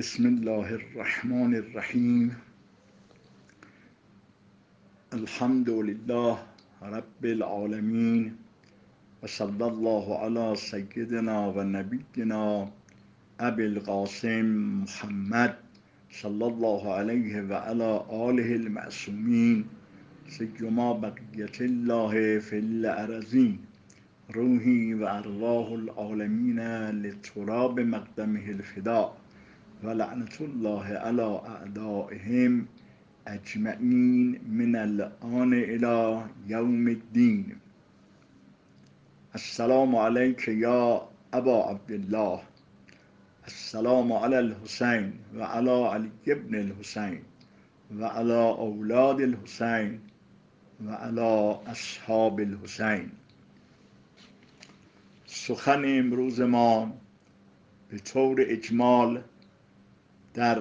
بسم الله الرحمن الرحيم. الحمد لله رب العالمين وصلى الله على سيدنا ونبينا أبي القاسم محمد صلى الله عليه وعلى آله المعصومين سيما بقية الله في الأرزين روحي وأرضاه العالمين لتراب مقدمه الفداء. و لعنت الله علی اعدائهم اجمعین من الان الى یوم الدین. السلام علیک یا ابا عبدالله. السلام علی الحسین و علی علی ابن الحسین و علی اولاد الحسین و علی اصحاب الحسین. سخن امروز ما به طور اجمال در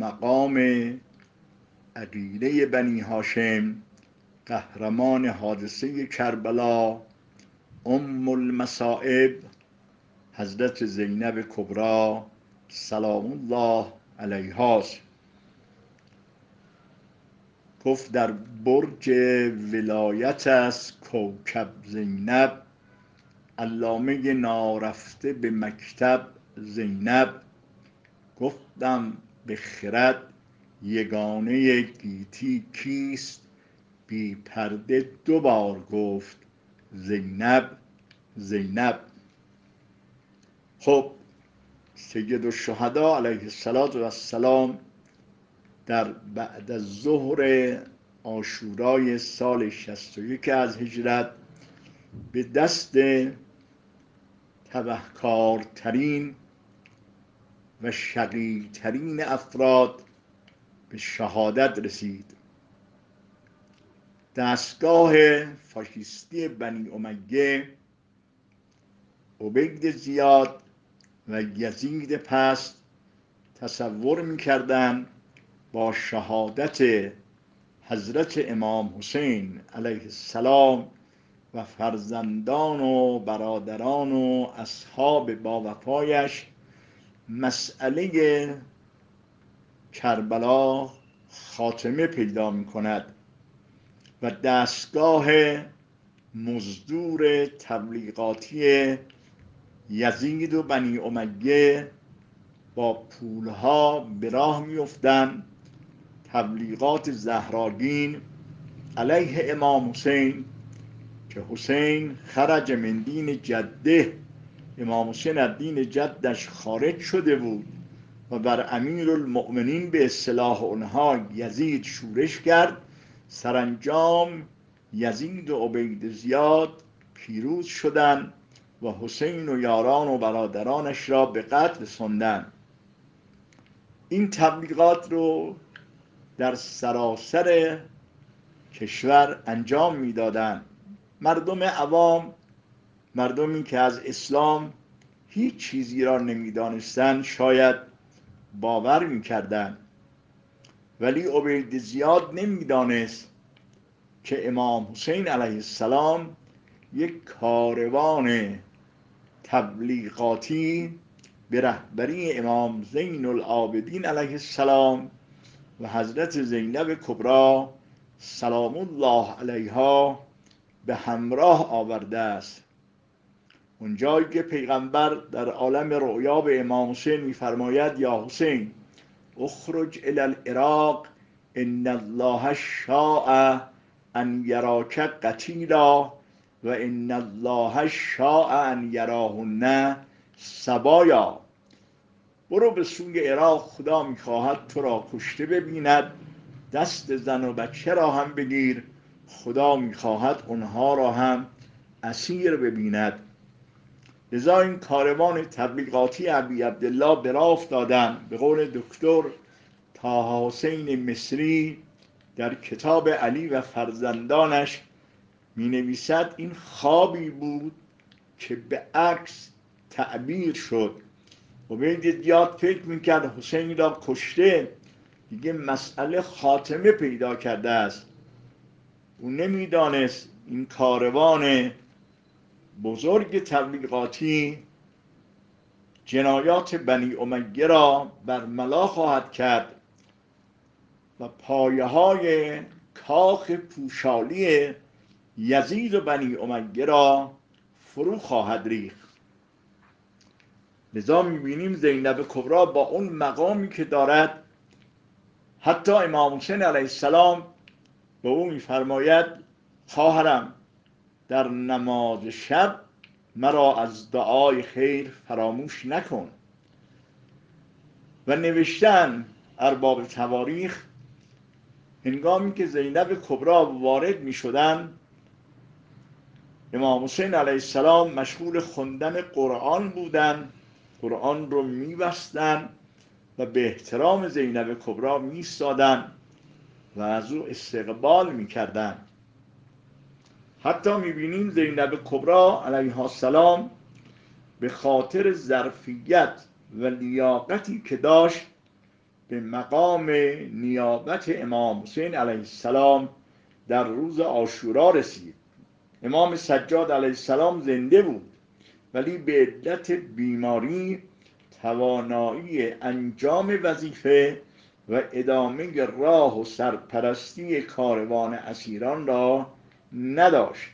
مقام عقیده بنی هاشم قهرمان حادثه کربلا ام المصائب حضرت زینب کبرا سلام الله علیهاست. گفت در برج ولایت است کوکب زینب علامه نارفته به مکتب زینب. گفتم به خرد یگانه گیتی کیست؟ بی پرده دو بار گفت زینب زینب. خب سید الشهدا علیه السلام در بعد از ظهر آشورای سال 61 از هجرت به دست تبهکارترین و شقیترین افراد به شهادت رسید. دستگاه فاشیستی بنی امیه عبید زیاد و یزید پست تصور می‌کردند با شهادت حضرت امام حسین علیه السلام و فرزندان و برادران و اصحاب با وفایش مسئله کربلا خاتمه پیدا می کند و دستگاه مزدور تبلیغاتی یزید و بنی امیه با پولها به راه میفتند تبلیغات زهراگین علیه امام حسین که حسین خرج من دین جده امام حسین از دین جدش خارج شده بود و بر امیر المؤمنین به اصطلاح اونها یزید شورش کرد. سرانجام یزید و عبید زیاد پیروز شدند و حسین و یاران و برادرانش را به قتل سندن. این تبلیغات رو در سراسر کشور انجام می‌دادند. مردم عوام مردمی که از اسلام هیچ چیزی را نمی‌دانستند شاید باور می‌کردند. ولی عبید زیاد نمی‌دانست که امام حسین علیه السلام یک کاروان تبلیغاتی به رهبری امام زین العابدین علیه السلام و حضرت زینب کبرا سلام الله علیها به همراه آورده است. اونجایی که پیغمبر در عالم رؤیا به امام حسین میفرماید یا حسین اخرج الى العراق ان الله شاء ان یراک قتیلا و ان الله شاء ان یراهن سبایا. برو به سوی عراق خدا می‌خواهد تو را کشته ببیند. دست زن و بچه را هم بگیر خدا می‌خواهد اونها را هم اسیر ببیند. لذا این کاروان تبلیغاتی عبی عبدالله به راه افتادن به قول دکتر تا حسین مصری در کتاب علی و فرزندانش می نویسد این خوابی بود که به عکس تعبیر شد. و به یاد فکر می‌کرد حسین را کشته. دیگه مسئله خاتمه پیدا کرده است. او نمی‌دانست این کاروان بزرگ تبلیغاتی جنایات بنی امیه را بر ملا خواهد کرد و پایه های کاخ پوشالی یزید و بنی امیه را فرو خواهد ریخت. لذا می‌بینیم زینب کبرا با اون مقامی که دارد حتی امام حسین علیه السلام به او میفرماید خواهرم در نماز شب مرا از دعای خیر فراموش نکن. و نوشتن ارباب تواریخ هنگامی که زینب کبرا وارد می شدن امام حسین علیه السلام مشغول خوندن قرآن بودن قرآن رو میبستن و به احترام زینب کبرا میستادن و از او استقبال می‌کردن حتی می‌بینیم زینب کبرا علیه السلام به خاطر ظرفیت و لیاقتی که داشت به مقام نیابت امام حسین علیه السلام در روز آشورا رسید. امام سجاد علیه السلام زنده بود ولی به علت بیماری توانایی انجام وظیفه و ادامه راه و سرپرستی کاروان اسیران را نداشت.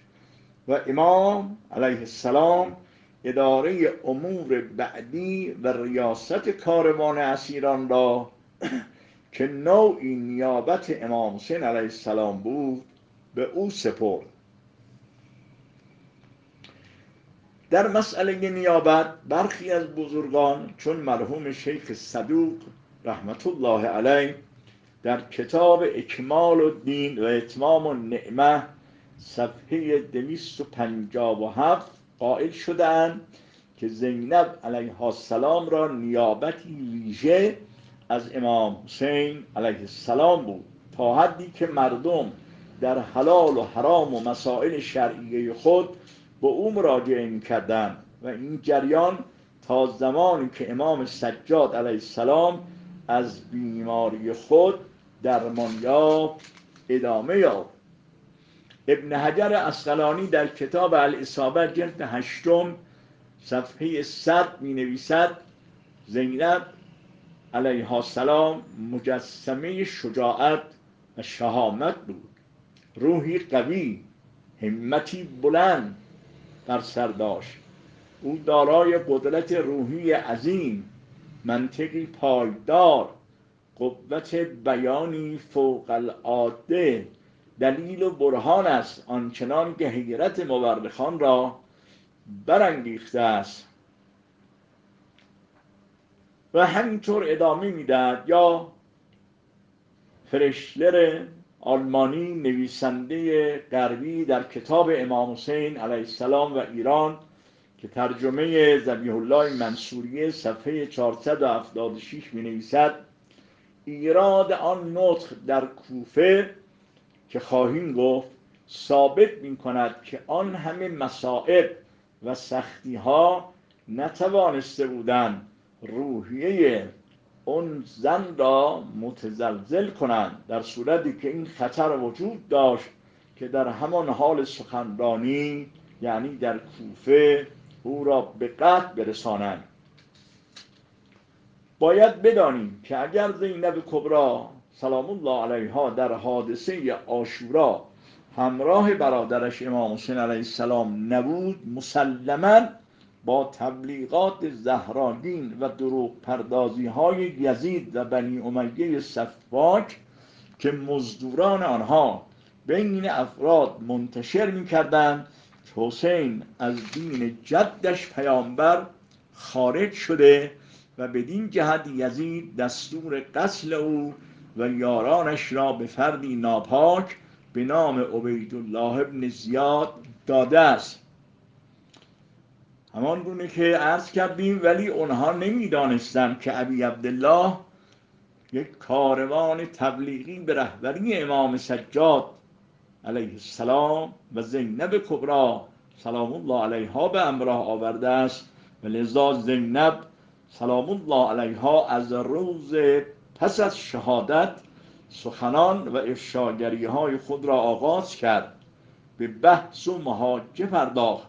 و امام علیه السلام اداره امور بعدی و ریاست کاروان اسیران را که نوعی نیابت امام حسین علیه السلام بود به او سپرد. در مسئله نیابت برخی از بزرگان چون مرحوم شیخ صدوق رحمت الله علیه در کتاب اکمال الدین و اتمام النعمه صفحه 257 قائل شدند که زینب علیه السلام را نیابتی ویژه از امام حسین علیه السلام بود. تا حدی که مردم در حلال و حرام و مسائل شرعیه خود به او مراجعه می‌کردند و این جریان تا زمانی که امام سجاد علیه السلام از بیماری خود درمانیاب ادامه یافت. ابن حجر اسقلانی در کتاب الاصابه جلد هشتم صفحه صد می نویسد زینب علیه السلام مجسمه شجاعت و شهامت بود. روحی قوی همتی بلند در سر داشت. او دارای قدرت روحی عظیم منطقی پایدار قوت بیانی فوق العاده دلیل و برهان است آنچنان که حیرت مورخان را برانگیخته است. و همینطور ادامه می‌دهد یا فرشلر آلمانی نویسنده غربی در کتاب امام حسین علیه السلام و ایران که ترجمه زبیح الله منصوریه صفحه 476 می نویسد ایراد آن نطق در کوفه که خواهیم گفت ثابت می کند که آن همه مصائب و سختی ها نتوانسته بودند روحیه اون زن را متزلزل کنند در صورتی که این خطر وجود داشت که در همان حال سخنرانی یعنی در کوفه او را به قتل برسانند. باید بدانیم که اگر زینب کبرا سلام الله علیها در حادثه آشورا همراه برادرش امام حسین علیه السلام نبود مسلما با تبلیغات زهراگین و دروغ پردازی های یزید و بنی امیه صفاک که مزدوران آنها بین افراد منتشر می‌کردند حسین از دین جدش پیامبر خارج شده و بدین جهت یزید دستور قتل او و یارانش را به فردی ناپاک به نام عبیدالله ابن زیاد داده است. همان گونه که عرض کردیم ولی اونها نمی‌دانستند که ابی عبدالله یک کاروان تبلیغی به رهبری امام سجاد علیه السلام و زینب کبرا سلام الله علیها به امراه آورده است. و لذا زینب سلام الله علیها از روز پس از شهادت سخنان و افشاگری های خود را آغاز کرد. به بحث و محاجه پرداخت.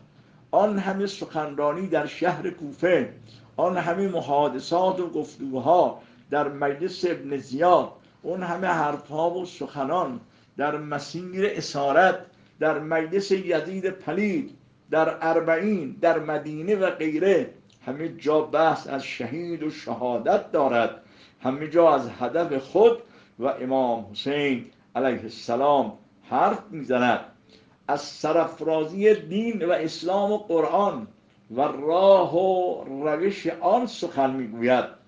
آن همه سخنرانی در شهر کوفه آن همه محادثات و گفتگوها در مجلس ابن زیاد اون همه حرفها و سخنان در مسیر اسارت در مجلس یزید پلید در اربعین در مدینه و غیره همه جا بحث از شهید و شهادت دارد. همه جا از هدف خود و امام حسین علیه السلام حرف می‌زند. از سرفرازی دین و اسلام و قرآن و راه و روش آن سخن می‌گوید.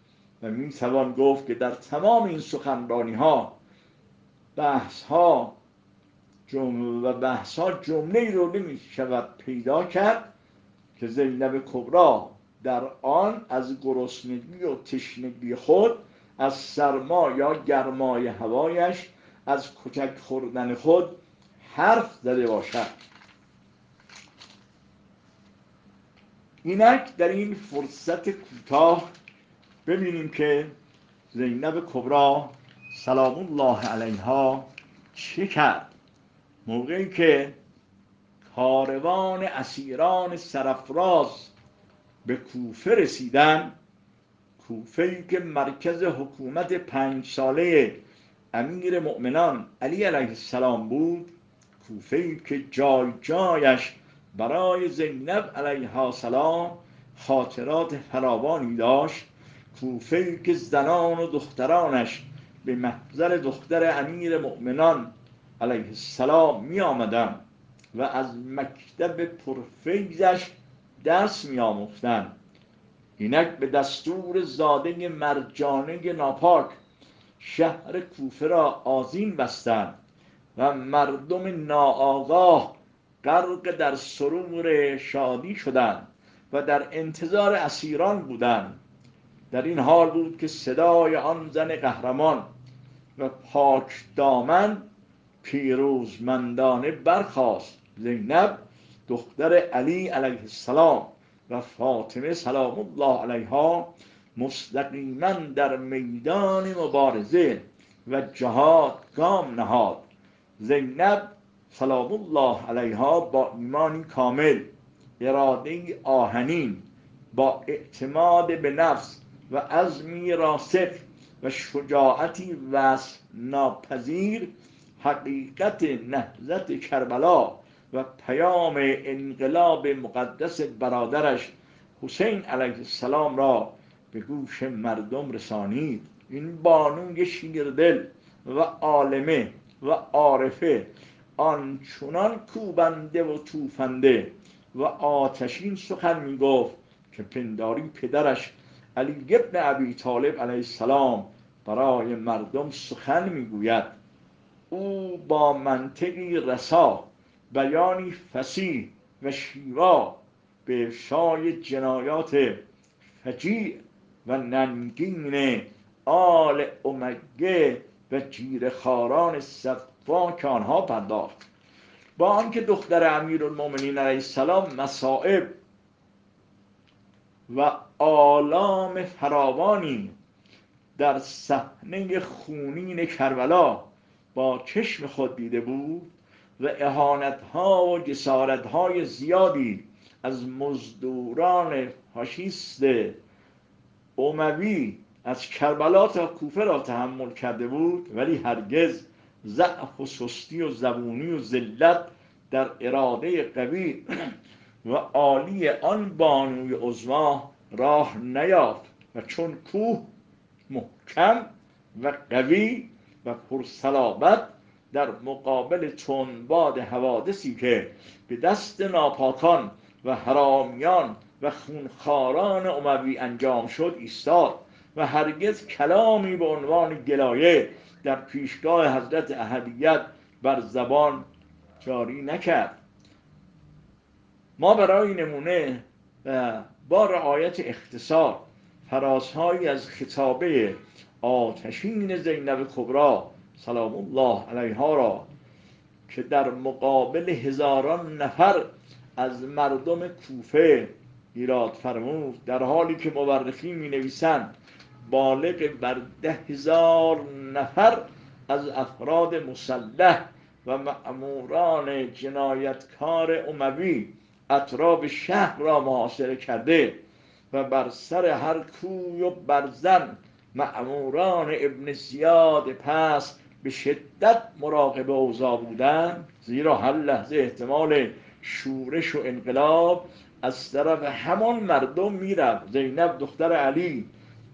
و می توان گفت که در تمام این سخنرانی ها بحث ها و بحث ها جمله رو نمی شود پیدا کرد که زینب کبرا در آن از گرسنگی و تشنگی خود از سرما یا گرمای هوایش از کچک خوردن خود حرف زده باشد. اینک در این فرصت کوتاه ببینیم که زینب کبرا سلام الله علیها چه کرد. موقعی که کاروان اسیران سرفراز به کوفه رسیدن کوفه که مرکز حکومت پنج ساله امیر مؤمنان علی علیه السلام بود کوفه که جای جایش برای زینب علیها السلام خاطرات فراوانی داشت کوفه که زنان و دخترانش به محضر دختر امیر مؤمنان علیه السلام می آمدن و از مکتب پرفیزش درس می آموختن اینک به دستور زاده مرجانه ناپاک شهر کوفه را آزین بستند و مردم ناآگاه غرق در سرور شادی شدند و در انتظار اسیران بودند در این حال بود که صدای آن زن قهرمان و پاک دامن پیروزمندانه برخاست. زینب دختر علی علیه السلام. و فاطمه سلام الله علیها مستقیما در میدان مبارزه و جهاد گام نهاد. زینب سلام الله علیها با ایمانی کامل اراده آهنین با اعتماد به نفس و عزمی راسخ و شجاعتی وصف ناپذیر حقیقت نهزت کربلا و پیام انقلاب مقدس برادرش حسین علیه السلام را به گوش مردم رسانید. این بانوی شیردل و عالمه و عارفه آنچنان کوبنده و توفنده و آتشین سخن می گفت که پنداری پدرش علی ابن ابی طالب علیه السلام برای مردم سخن می‌گوید. او با منطقی رسا بیانی فسیح و شیوا به افشای جنایات فجیع و ننگین آل امگه و جیر خاران صفا که آنها پرداخت با آنکه دختر امیر المومنین علیه السلام مصائب و آلام فراوانی در صحنه خونین کربلا با چشم خود دیده بود و اهانت ها و جسارت های زیادی از مزدوران فاشیست اوموی از کربلا تا کوفه را تحمل کرده بود ولی هرگز ضعف و سستی و زبونی و ذلت در اراده قوی و عالی آن بانوی عظما راه نیافت و چون کوه محکم و قوی و پرسلابت در مقابل تنباد حوادثی که به دست ناپاکان و حرامیان و خونخاران اموی انجام شد ایستاد و هرگز کلامی به عنوان گلایه در پیشگاه حضرت اهدیت بر زبان جاری نکرد. ما برای نمونه و با رعایت اختصار فرازهایی از خطابه آتشین زینب کبرا سلام الله علیها را که در مقابل هزاران نفر از مردم کوفه ایراد فرمود در حالی که مورخین می نویسند بالغ بر ده هزار نفر از افراد مسلح و مأموران جنایتکار اموی اطراف شهر را محاصره کرده و بر سر هر کوی و برزن معموران ابن زیاد پس به شدت مراقب اوضاع بودن زیرا هر لحظه احتمال شورش و انقلاب از طرف همان مردم می‌رفت. زینب دختر علی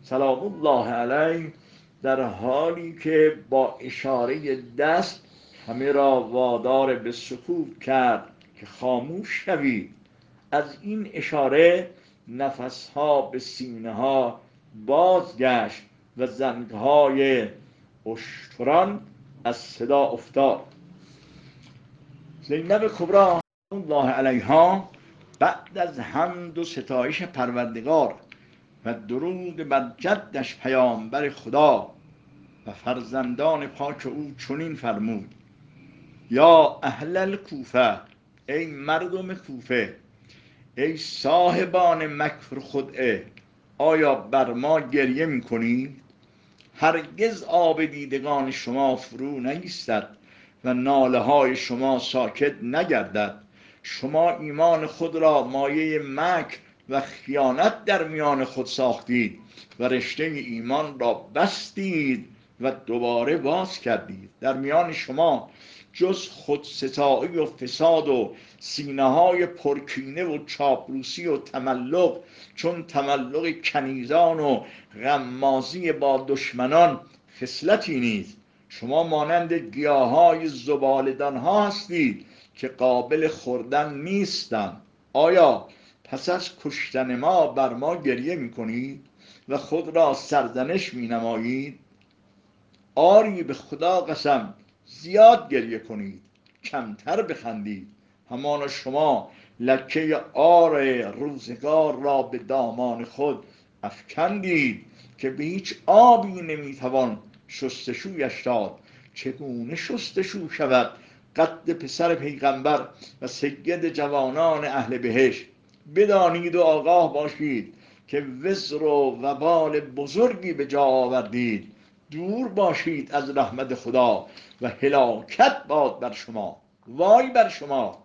سلام الله علیه در حالی که با اشاره دست همه را وادار به سکوت کرد که خاموش شوید. از این اشاره نفسها به سینه ها بازگشت و زنگهای اشتران از صدا افتاد. زینب کبرا الله علیها بعد از حمد و ستایش پروردگار و درود بر جدش پیامبر خدا و فرزندان پاک او چنین فرمود. یا اهل کوفه ای مردم کوفه ای صاحبان مکر خدعه آیا بر ما گریه می‌کنید؟ هرگز آب دیدگان شما فرو نیستد و ناله های شما ساکت نگردد. شما ایمان خود را مایه مکر و خیانت در میان خود ساختید و رشته ایمان را بستید و دوباره باز کردید. در میان شما جز خودستایی و فساد و سینه های پرکینه و چاپلوسی و تملق چون تملق کنیزان و غمازی با دشمنان خصلتی نیست. شما مانند گیاه های زبالدان ها هستید که قابل خوردن نیستند آیا پس از کشتن ما بر ما گریه می کنید و خود را سرزنش می نمایید آری به خدا قسم زیاد گریه کنید کمتر بخندید. همان شما لکه آر روزگار را به دامان خود افکندید که به هیچ آبی نمی‌توان شستشویش داد. چگونه شستشو شود؟ قد پسر پیغمبر و سید جوانان اهل بهش بدانید و آگاه باشید که وزر و وبال بزرگی به جا آوردید. دور باشید از رحمت خدا و هلاکت باد بر شما. وای بر شما.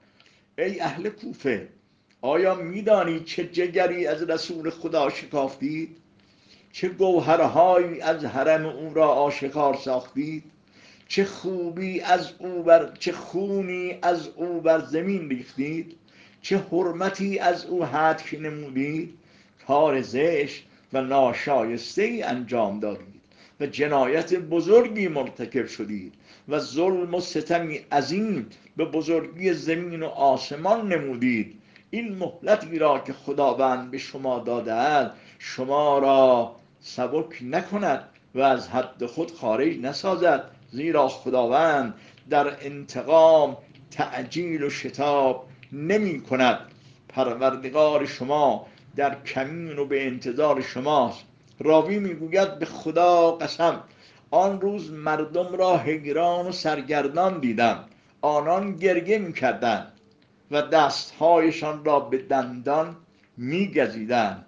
ای اهل کوفه آیا می‌دانید چه جگری از رسول خدا شکافتید؟ چه گوهرهایی از حرم او را آشکار ساختید؟ چه خوبی از او بر چه خونی از او بر زمین ریختید؟ چه حرمتی از او حدک نمودید؟ کار زشت و ناشایسته ای انجام دادید. و جنایت بزرگی مرتکب شدید و ظلم و ستمی عظیم به بزرگی زمین و آسمان نمودید. این مهلتی را که خداوند به شما داده شما را سبک نکند و از حد خود خارج نسازد. زیرا خداوند در انتقام تعجیل و شتاب نمی کند. پروردگار شما در کمین و به انتظار شماست. راوی می‌گوید به خدا قسم آن روز مردم را حیران و سرگردان دیدم آنان گرگه می‌کردند و دستهایشان را به دندان میگزیدند.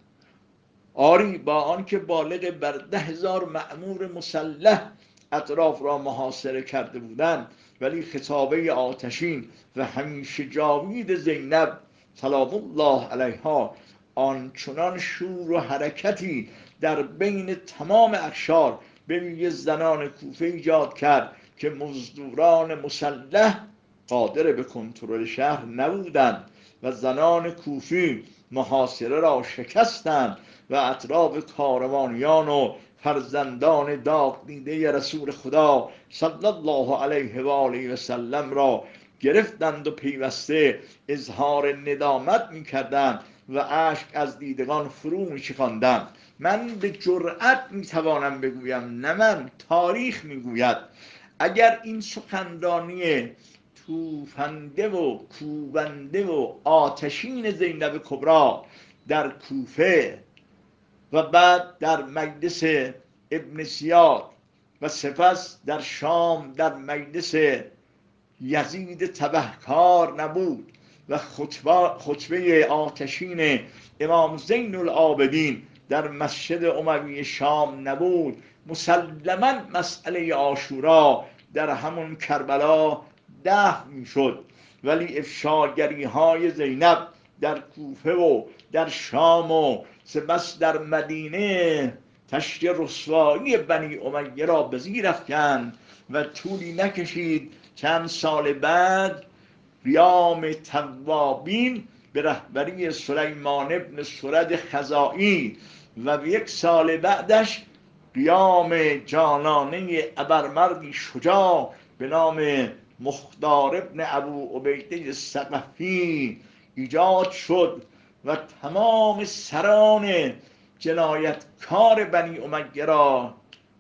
آری با آنکه بالغ بر ده هزار معمور مسلح اطراف را محاصره کرده بودند ولی خطابه آتشین و همیشه جاوید زینب سلام الله علیها آنچنان شور و حرکتی در بین تمام اخشار به ویژه زنان کوفه ایجاد کرد که مزدوران مسلح قادر به کنترل شهر نبودند و زنان کوفی محاصره را شکستند و اطراف کاروانیان و فرزندان داغ دیده رسول خدا صلی الله علیه و آله و سلم را گرفتند و پیوسته اظهار ندامت می‌کردند و اشک از دیدگان فرو میچکاندند من به جرأت می‌توانم بگویم نه من تاریخ می‌گوید. اگر این سخنرانی توفنده و کوبنده و آتشین زینب کبرا در کوفه و بعد در مجلس ابن سیاد و سپس در شام در مجلس یزید تبهکار نبود. و خطبه آتشین امام زین العابدین در مسجد اموی شام نبود. مسلما مسئله آشورا در همون کربلا ده می‌شد. ولی افشاگری های زینب در کوفه و در شام و سپس در مدینه تشت رسوایی بنی امیه را به زیر و طولی نکشید. چند سال بعد قیام توابین به رهبری سلیمان ابن سرد خزائی و یک سال بعدش قیام جانانه ابرمردی شجاع به نام مختار ابن ابو عبیده سقفی ایجاد شد و تمام سران جنایتکار بنی امیه را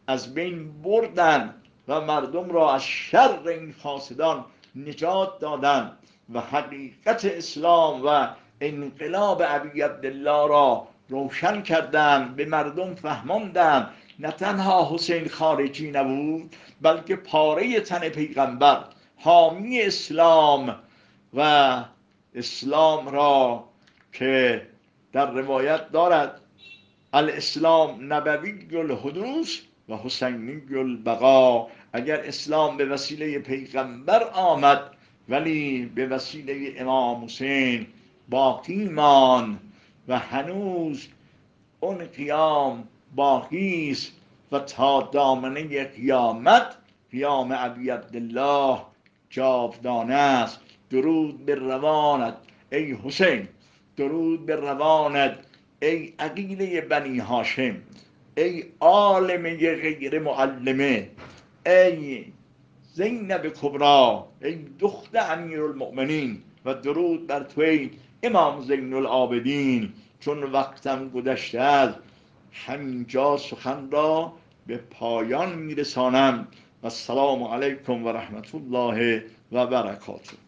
از بین بردن و مردم را از شر این فاسدان نجات دادند و حقیقت اسلام و انقلاب ابی عبدالله را روشن کردند به مردم فهماندند نه تنها حسین خارجی نبود بلکه پاره تن پیغمبر حامی اسلام و اسلام را که در روایت دارد الاسلام نبوی الحدوث و حسینی البقا اگر اسلام به وسیله پیغمبر آمد ولی به وسیله امام حسین باقی مان و هنوز اون قیام باقی است و تا دامنه قیامت قیام ابی عبدالله جاودانه است. درود به روانت ای حسین. درود به روانت ای عقیله بنی هاشم. ای عالم غیر معلمه. ای زینب کبرا ای دختر امیر المؤمنین و درود بر توی امام زین العابدین چون وقتم گذشته است همینجا سخن را به پایان میرسانم. و السلام علیکم و رحمت الله و برکاته.